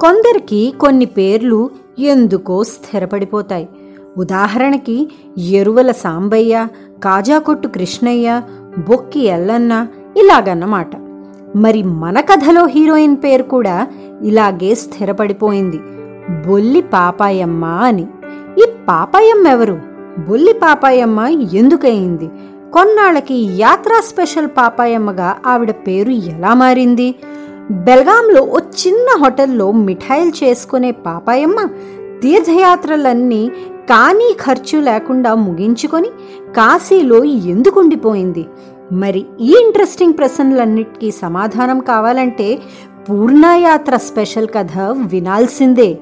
కొందరికి కొన్ని పేర్లు ఎందుకో స్థిరపడిపోతాయి. ఉదాహరణకి ఎరువల సాంబయ్య కాజాకొట్టు కృష్ణయ్య బొక్కి ఎల్లన్న ఇలాగన్నమాట. మరి మన కథలో హీరోయిన్ పేరు కూడా ఇలాగే స్థిరపడిపోయింది. బొల్లి పాపాయమ్మ అని. ఈ పాపాయమ్మ ఎవరు బొల్లి పాపాయమ్మ ఎందుకయింది? కొన్నాళ్ళకి యాత్రా స్పెషల్ పాపాయమ్మగా ఆవిడ పేరు ఎలా మారింది? బెల్గాంలో ఓ చిన్న హోటల్లో మిఠాయిలు చేసుకునే పాపాయమ్మ తీర్థయాత్రలన్నీ కానీ ఖర్చు లేకుండా ముగించుకొని కాశీలో ఎందుకు ఉండిపోయింది? మరి ఈ ఇంట్రెస్టింగ్ ప్రశ్నలన్నిటికీ సమాధానం కావాలంటే పూర్ణయాత్ర స్పెషల్ కథ వినాల్సిందే.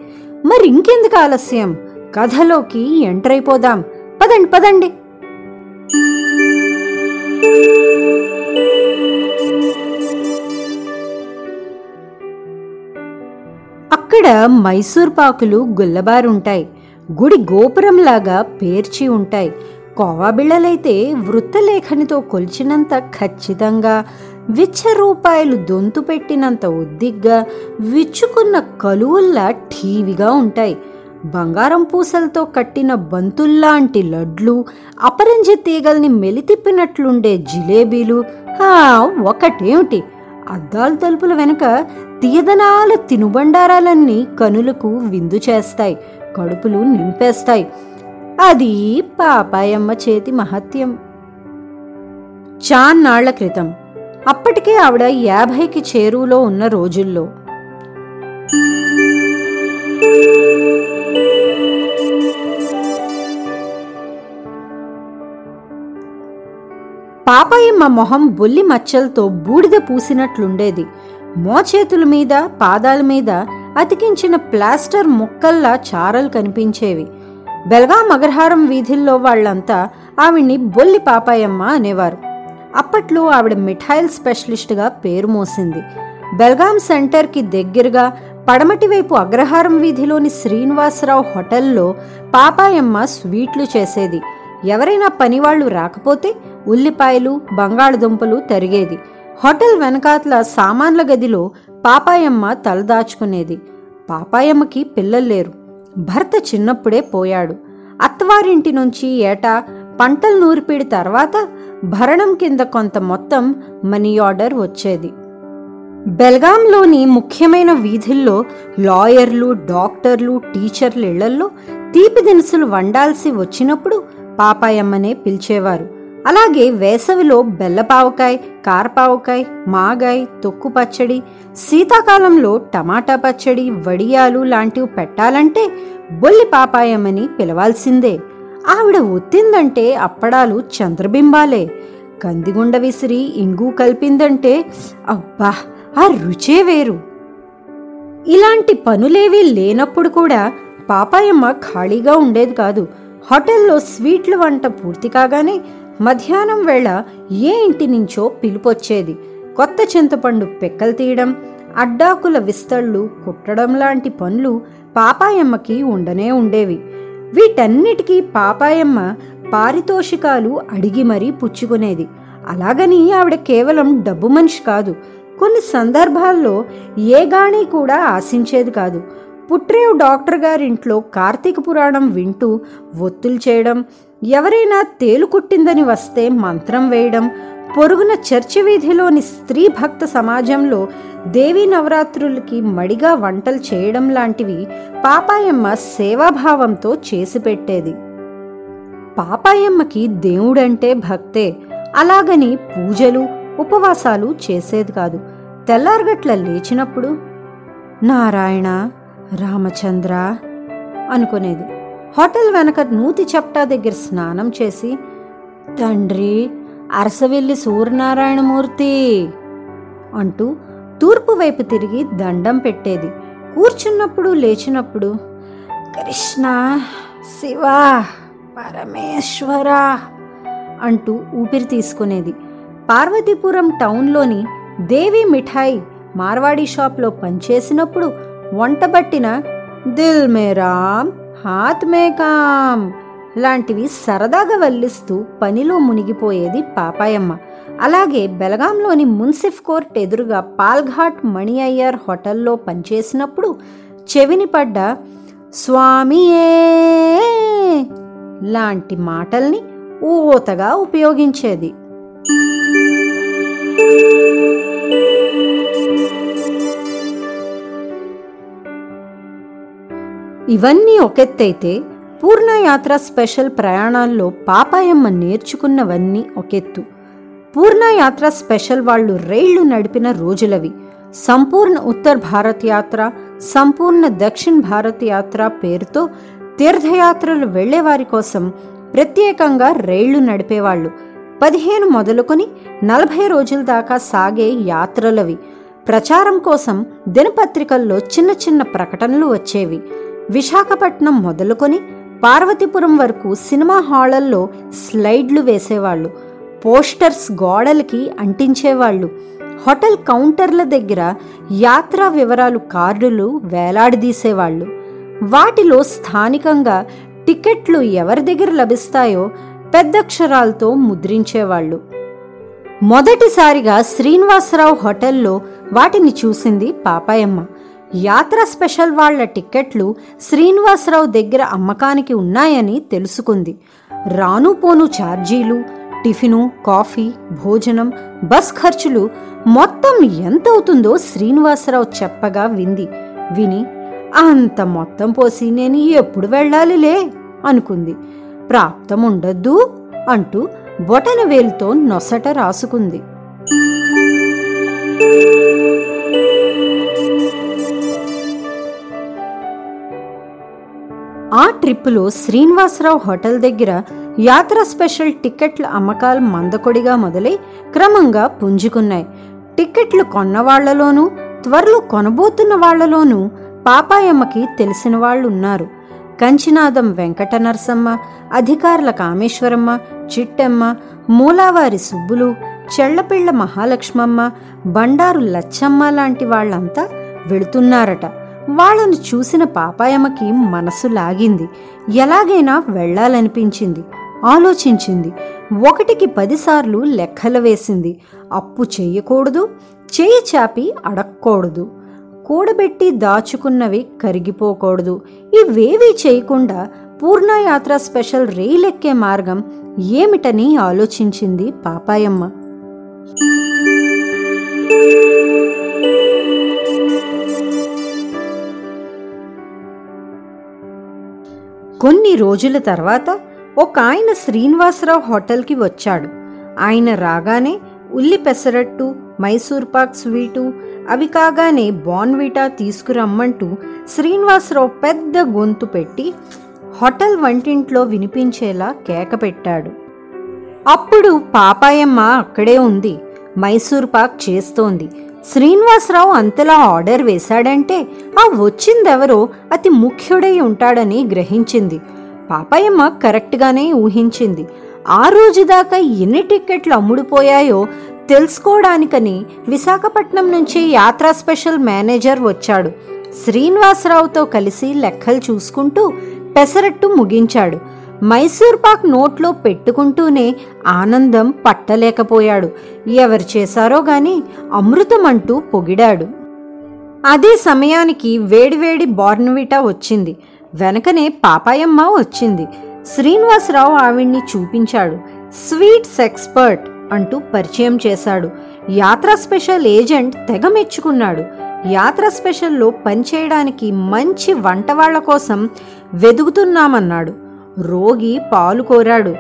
మరి ఇంకెందుకు ఆలస్యం? కథలోకి ఎంటర్ అయిపోదాం. పదండి పదండి. అక్కడ మైసూర్ పాకులు గుల్లబారుంటాయి. గుడి గోపురంలాగా పేర్చి ఉంటాయి. కోవాబిళ్ళలైతే వృత్తలేఖనితో కొలిచినంత ఖచ్చితంగా విచ్చ రూపాయలు దొంతు పెట్టినంత ఒద్దిగ్గా విచ్చుకున్న కలువుల్లా ఠీవిగా ఉంటాయి. బంగారం పూసలతో కట్టిన బంతుల్లాంటి లడ్లు అపరంజ తీగల్ని మెలితిప్పినట్లుండే జిలేబీలు హా, ఒకటేమిటి? అద్దాల తలుపుల వెనుక తీయదనాల తినుబండారాలన్నీ కనులకు విందు చేస్తాయి కడుపులు నింపేస్తాయి. అది పాపాయమ్మ చేతి మహత్యం. చాన్నాళ్ళ క్రితం అప్పటికే ఆవిడ యాభైకి చేరువలో ఉన్న రోజుల్లో. పాపాయమ్మ మొహం బొల్లి మచ్చలతో బూడిద పూసినట్లుండేది. మోచేతుల మీద పాదాల మీద అతికించిన ప్లాస్టర్ ముక్కల్లా చారలు కనిపించేవి. బెల్గాం అగ్రహారం వీధుల్లో వాళ్ళంతా ఆవిడ్ని బొల్లి పాపాయమ్మ అనేవారు. అప్పట్లో ఆవిడ మిఠాయిల్ స్పెషలిస్ట్గా పేరు మోసింది. బెల్గాం సెంటర్కి దగ్గరగా పడమటి వైపు అగ్రహారం వీధిలోని శ్రీనివాసరావు హోటల్లో పాపాయమ్మ స్వీట్లు చేసేది. ఎవరైనా పనివాళ్ళు రాకపోతే ఉల్లిపాయలు బంగాళదుంపలు తరిగేది. హోటల్ వెనకాతల సామాన్ల గదిలో పాపాయమ్మ తలదాచుకునేది పాపాయమ్మకి పిల్లలు లేరు. భర్త చిన్నప్పుడే పోయాడు. అత్తవారింటి నుంచి ఏటా పంటలు నూరిపీడి తర్వాత భరణం కింద కొంత మొత్తం మనీ ఆర్డర్ వచ్చేది. బెల్గాంలోని ముఖ్యమైన వీధుల్లో లాయర్లు డాక్టర్లు టీచర్ల ఇళ్ళల్లో తీపి దినుసులు వండాల్సి వచ్చినప్పుడు పాపాయమ్మనే పిలిచేవారు. అలాగే వేసవిలో బెల్లపావకాయ కారపావకాయ మాగాయ్ తొక్కు పచ్చడి శీతాకాలంలో టమాటా పచ్చడి వడియాలు లాంటివి పెట్టాలంటే బొల్లి పాపాయమని పిలవాల్సిందే. ఆవిడ ఒత్తిందంటే అప్పడాలు చంద్రబింబాలే. కందిగుండ విసిరి ఇంగు కలిపిందంటే అబ్బా ఆ రుచే వేరు. ఇలాంటి పనులేవీ లేనప్పుడు కూడా పాపాయమ్మ ఖాళీగా ఉండేది కాదు. హోటల్లో స్వీట్ల వంట పూర్తి కాగానే మధ్యాహ్నం వేళ ఏ ఇంటి నుంచో పిలుపొచ్చేది. కొత్త చింతపండు పెక్కలు తీయడం అడ్డాకుల విస్తళ్ళు కుట్టడం లాంటి పనులు పాపాయమ్మకి ఉండనే ఉండేవి. వీటన్నిటికీ పాపాయమ్మ పారితోషికాలు అడిగి మరీ పుచ్చుకునేది. అలాగని ఆవిడ కేవలం డబ్బు మనిషి కాదు కొన్ని సందర్భాల్లో ఏ గాణి కూడా ఆశించేది కాదు. పుట్రేవ్ డాక్టర్ గారింట్లో కార్తీక పురాణం వింటూ ఒత్తులు చేయడం ఎవరైనా తేలు కుట్టిందని వస్తే మంత్రం వేయడం పొరుగున చర్చి వీధిలోని స్త్రీ భక్త సమాజంలో దేవీ నవరాత్రులకి మడిగా వంటలు చేయడం లాంటివి పాపాయమ్మ సేవాభావంతో చేసి పెట్టేది. పాపాయమ్మకి దేవుడంటే భక్తే. అలాగని పూజలు ఉపవాసాలు చేసేది కాదు. తెల్లారగట్ల లేచినప్పుడు నారాయణ రామచంద్ర అనుకునేది. హోటల్ వెనక నూతి చప్టా దగ్గర స్నానం చేసి తండ్రి అరసవెల్లి సూర్యనారాయణమూర్తి అంటూ తూర్పు వైపు తిరిగి దండం పెట్టేది. కూర్చున్నప్పుడు లేచినప్పుడు కృష్ణ శివ పరమేశ్వర అంటూ ఊపిరి తీసుకునేది. పార్వతీపురం టౌన్లోని దేవి మిఠాయి మార్వాడీ షాప్లో పనిచేసినప్పుడు వంటబట్టిన దిల్ మే రామ్ హాత్ మే కామ్ లాంటివి సరదాగా వల్లిస్తూ పనిలో మునిగిపోయేది పాపాయమ్మ. అలాగే బెలగాంలోని మున్సిఫ్ కోర్ట్ ఎదురుగా పాల్ఘాట్ మణి అయ్యర్ హోటల్లో పనిచేసినప్పుడు చెవిని పడ్డ స్వామియే లాంటి మాటల్ని ఊతగా ఉపయోగించేది. ఇవన్నీ ఒకెత్తైతే పూర్ణయాత్ర స్పెషల్ ప్రయాణాల్లో పాపాయమ్మ నేర్చుకున్నవన్నీ ఒకెత్తు. పూర్ణయాత్ర స్పెషల్ వాళ్ళు రైళ్ళు నడిపిన రోజులవి. సంపూర్ణ ఉత్తర్ భారత్ యాత్ర సంపూర్ణ దక్షిణ్ భారత్ యాత్ర పేరుతో తీర్థయాత్రలు వెళ్ళేవారి కోసం ప్రత్యేకంగా రైళ్ళు నడిపేవాళ్ళు. పదిహేను మొదలుకొని నలభై రోజుల దాకా సాగే యాత్రలవి. ప్రచారం కోసం దినపత్రికల్లో చిన్న చిన్న ప్రకటనలు వచ్చేవి. విశాఖపట్నం మొదలుకొని పార్వతీపురం వరకు సినిమా హాళ్ళల్లో స్లైడ్లు వేసేవాళ్ళు పోస్టర్స్ గోడలకి అంటించేవాళ్ళు. హోటల్ కౌంటర్ల దగ్గర యాత్రా వివరాలు కార్డులు వేలాడదీసేవాళ్ళు. వాటిలో స్థానికంగా టికెట్లు ఎవరి దగ్గర లభిస్తాయో పెద్దక్షరాలతో ముద్రించేవాళ్ళు. మొదటిసారిగా శ్రీనివాసరావు హోటల్లో వాటిని చూసింది పాపాయమ్మ. యాత్ర స్పెషల్ వాళ్ళ టిక్కెట్లు శ్రీనివాసరావు దగ్గర అమ్మకానికి ఉన్నాయని తెలుసుకుంది. రాను పోను ఛార్జీలు టిఫిను కాఫీ భోజనం బస్ ఖర్చులు మొత్తం ఎంత అవుతుందో శ్రీనివాసరావు చెప్పగా వింది. విని అంత మొత్తం పోసి నేను ఎప్పుడు వెళ్ళాలిలే? అనుకుంది. ప్రాప్తం ఉండద్దు అంటూ బొటన వేలుతో నొసట రాసుకుంది. ఆ ట్రిప్పులో శ్రీనివాసరావు హోటల్ దగ్గర యాత్ర స్పెషల్ టిక్కెట్ల అమ్మకాలు మందకొడిగా మొదలై క్రమంగా పుంజుకున్నాయి. టిక్కెట్లు కొన్న వాళ్ళలోనూ త్వరలో కొనబోతున్న వాళ్ళలోనూ పాపాయమ్మకి తెలిసిన వాళ్ళు ఉన్నారు కంచినాదం వెంకట నరసమ్మ అధికారుల కామేశ్వరమ్మ చిట్టమ్మ మూలావారి సుబ్బులు చెళ్ళపిళ్ళ మహాలక్ష్మమ్మ బండారు లచ్చమ్మ లాంటి వాళ్ళంతా వెళుతున్నారట. వాళ్ళను చూసిన పాపాయమ్మకి మనసు లాగింది. ఎలాగైనా వెళ్ళాలనిపించింది. ఆలోచించింది. ఒకటికి పదిసార్లు లెక్కలు వేసింది. అప్పు చెయ్యకూడదు చేయి చాపి అడక్కూడదు. కూడబెట్టి దాచుకున్నవి కరిగిపోకూడదు. ఇవేవీ చేయకుండా పూర్ణయాత్ర స్పెషల్ రైలెక్కే మార్గం ఏమిటని ఆలోచించింది పాపాయమ్మ. కొన్ని రోజుల తర్వాత ఒక ఆయన శ్రీనివాసరావు హోటల్కి వచ్చాడు. ఆయన రాగానే ఉల్లి పెసరట్టు మైసూర్ పాక్ స్వీటు అవి కాగానే బాన్విటా తీసుకురమ్మంటూ శ్రీనివాసరావు పెద్ద గొంతు పెట్టి హోటల్ వంటింట్లో వినిపించేలా కేక పెట్టాడు. అప్పుడు పాపాయమ్మ అక్కడే ఉంది. మైసూర్ పాక్ చేస్తోంది. శ్రీనివాసరావు అంతలా ఆర్డర్ వేశాడంటే ఆ వచ్చిందెవరో అతి ముఖ్యుడై ఉంటాడని గ్రహించింది. పాపయ్యమ్మ కరెక్ట్గానే ఊహించింది. ఆ రోజు దాకా ఎన్ని టిక్కెట్లు అమ్ముడుపోయాయో తెలుసుకోవడానికని విశాఖపట్నం నుంచి యాత్రా స్పెషల్ మేనేజర్ వచ్చాడు. శ్రీనివాసరావుతో కలిసి లెక్కలు చూసుకుంటూ పెసరట్టు ముగించాడు. మైసూర్ పాక్ నోట్లో పెట్టుకుంటూనే ఆనందం పట్టలేకపోయాడు. ఎవరు చేశారో గాని అమృతం అంటూ పొగిడాడు. అదే సమయానికి వేడివేడి బార్న్విటా వచ్చింది. వెనకనే పాపాయమ్మ వచ్చింది. శ్రీనివాసరావు ఆవిడ్ని చూపించాడు. స్వీట్స్ ఎక్స్పర్ట్ అంటూ పరిచయం చేశాడు. యాత్రా స్పెషల్ ఏజెంట్ తెగ మెచ్చుకున్నాడు. యాత్ర స్పెషల్లో పనిచేయడానికి మంచి వంటవాళ్ళ కోసం వెదుగుతున్నామన్నాడు రోగి పాలు కోరాడు.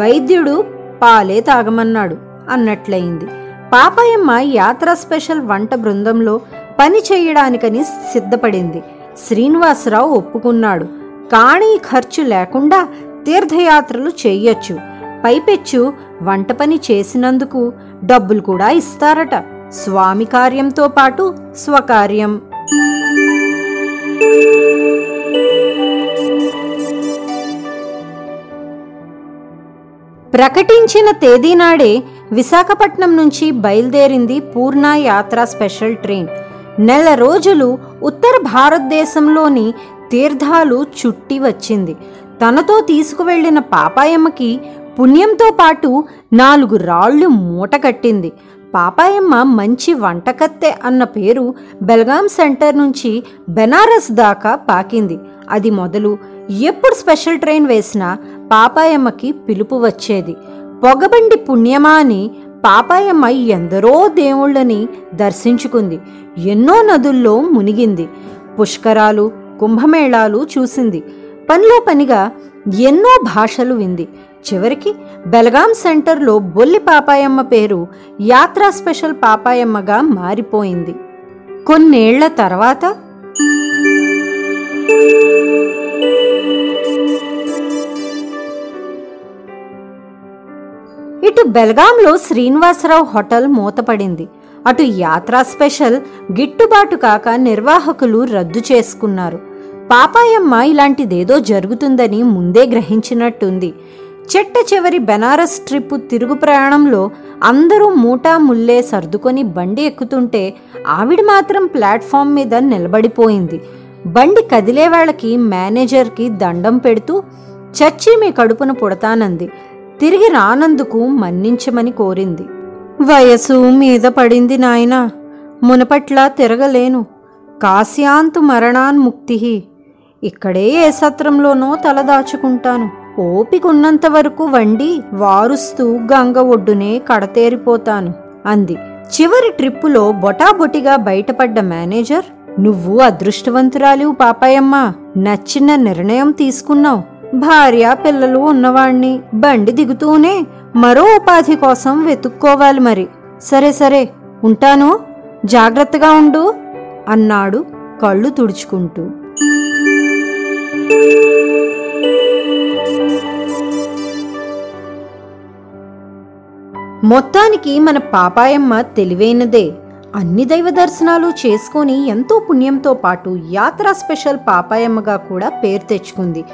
వైద్యుడు పాలే తాగమన్నాడు అన్నట్లయింది. పాపయమ్మ యాత్ర స్పెషల్ వంట బృందంలో పని చేయడానికని సిద్ధపడింది. శ్రీనివాసరావు ఒప్పుకున్నాడు. కానీ ఖర్చు లేకుండా తీర్థయాత్రలు చేయొచ్చు. పైపెచ్చు వంట పని చేసినందుకు డబ్బులు కూడా ఇస్తారట. స్వామి కార్యంతో పాటు స్వకార్యం. ప్రకటించిన తేదీ నాడే విశాఖపట్నం నుంచి బయలుదేరింది పూర్ణ యాత్ర స్పెషల్ ట్రైన్. నెల రోజులు ఉత్తర భారతదేశంలోని తీర్థాలు చుట్టి వచ్చింది. తనతో తీసుకువెళ్ళిన పాపాయమ్మకి పుణ్యంతో పాటు నాలుగు రాళ్ళు మూట కట్టింది. పాపాయమ్మ మంచి వంటకత్తె అన్న పేరు బెల్గాం సెంటర్ నుంచి బెనారస్ దాకా పాకింది. అది మొదలు ఎప్పుడు స్పెషల్ ట్రైన్ వేసినా పాపాయమ్మకి పిలుపు వచ్చేది. పొగబండి పుణ్యమా అని పాపాయమ్మ ఎందరో దేవుళ్ళని దర్శించుకుంది. ఎన్నో నదుల్లో మునిగింది. పుష్కరాలు కుంభమేళాలు చూసింది. పనిలో పనిగా ఎన్నో భాషలు వింది. చివరికి బెలగాం సెంటర్లో బొల్లి పాపాయమ్మ పేరు యాత్రా స్పెషల్ పాపాయమ్మగా మారిపోయింది. కొన్నేళ్ళ తర్వాత ఇటు బెల్గాంలో శ్రీనివాసరావు హోటల్ మూతపడింది. అటు యాత్రా స్పెషల్ గిట్టుబాటు కాక నిర్వాహకులు రద్దు చేసుకున్నారు. పాపాయమ్మ ఇలాంటిదేదో జరుగుతుందని ముందే గ్రహించినట్టుంది. చెట్ట చివరి బెనారస్ ట్రిప్ తిరుగు ప్రయాణంలో అందరూ మూటా ముల్లే సర్దుకొని బండి ఎక్కుతుంటే ఆవిడ మాత్రం ప్లాట్ఫామ్ మీద నిలబడిపోయింది. బండి కదిలే వాళ్ళకి మేనేజర్కి దండం పెడుతూ చచ్చి మీ కడుపున పుడతానంది. తిరిగి రానందుకు మన్నించమని కోరింది. వయసు మీద పడింది నాయనా మునపట్లా తిరగలేను. కాశ్యాంతు మరణాన్ముక్తి ఇక్కడే ఏ సత్రంలోనో తలదాచుకుంటాను ఓపికున్నంత వరకు వండి వారుస్తూ గంగ ఒడ్డునే కడతేరిపోతాను అంది. చివరి ట్రిప్పులో బొటాబొటిగా బయటపడ్డ మేనేజర్ నువ్వు అదృష్టవంతురాలివు పాపాయమ్మ. నచ్చిన నిర్ణయం తీసుకున్నావు. భార్య పిల్లలు ఉన్నవాణ్ణి బండి దిగుతూనే మరో ఉపాధి కోసం వెతుక్కోవాలి మరి. సరే సరే ఉంటాను. జాగ్రత్తగా ఉండు అన్నాడు కళ్ళు తుడుచుకుంటూ. మొత్తానికి మన పాపాయమ్మ తెలివైనదే. అన్ని దైవ దర్శనాలు చేసుకొని ఎంతో పుణ్యంతో పాటు యాత్రా స్పెషల్ పాపాయమ్మగా కూడా పేరు తెచ్చుకుంది.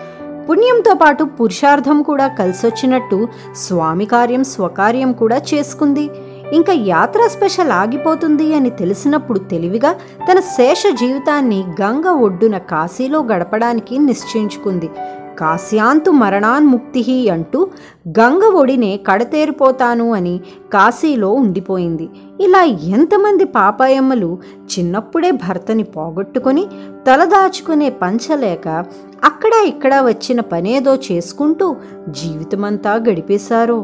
పుణ్యంతో పాటు పురుషార్థం కూడా కలిసొచ్చినట్టు స్వామి కార్యం స్వకార్యం కూడా చేసుకుంది. ఇంకా యాత్ర స్పెషల్ ఆగిపోతుంది అని తెలిసినప్పుడు తెలివిగా తన శేష జీవితాన్ని గంగ ఒడ్డున కాశీలో గడపడానికి నిశ్చయించుకుంది. కాశ్యాంతు మరణాన్ముక్తి అంటూ గంగ ఒడినే కడతేరిపోతాను అని కాశీలో ఉండిపోయింది. ఇలా ఎంతమంది పాపాయమ్మలు చిన్నప్పుడే భర్తని పోగొట్టుకొని తలదాచుకునే పంచలేక అక్కడ ఇక్కడ వచ్చిన పనేదో చేసుకుంటూ జీవితమంతా గడిపేశారో.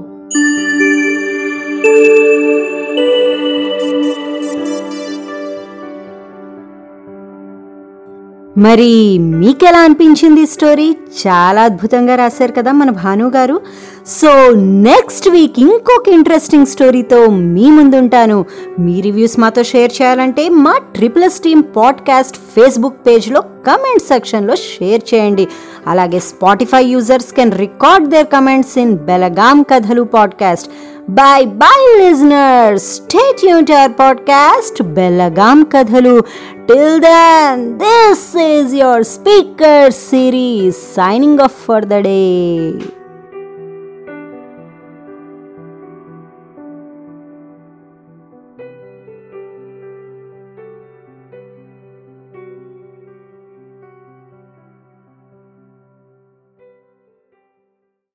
మరి మీకెలా అనిపించింది ఈ స్టోరీ? చాలా అద్భుతంగా రాశారు కదా మన Bhanu garu. So next week ఇంకొక ఇంట్రెస్టింగ్ స్టోరీతో మీ ముందుంటాను. మీ రివ్యూస్ మాతో షేర్ చేయాలంటే మా triple S team podcast Facebook పేజ్లో కమెంట్ సెక్షన్లో షేర్ చేయండి. అలాగే Spotify users can record their comments in Belgaum కథలు podcast. Bye bye listeners! Stay tuned to our podcast, Belagam Till then, this is your speaker series signing off for the day.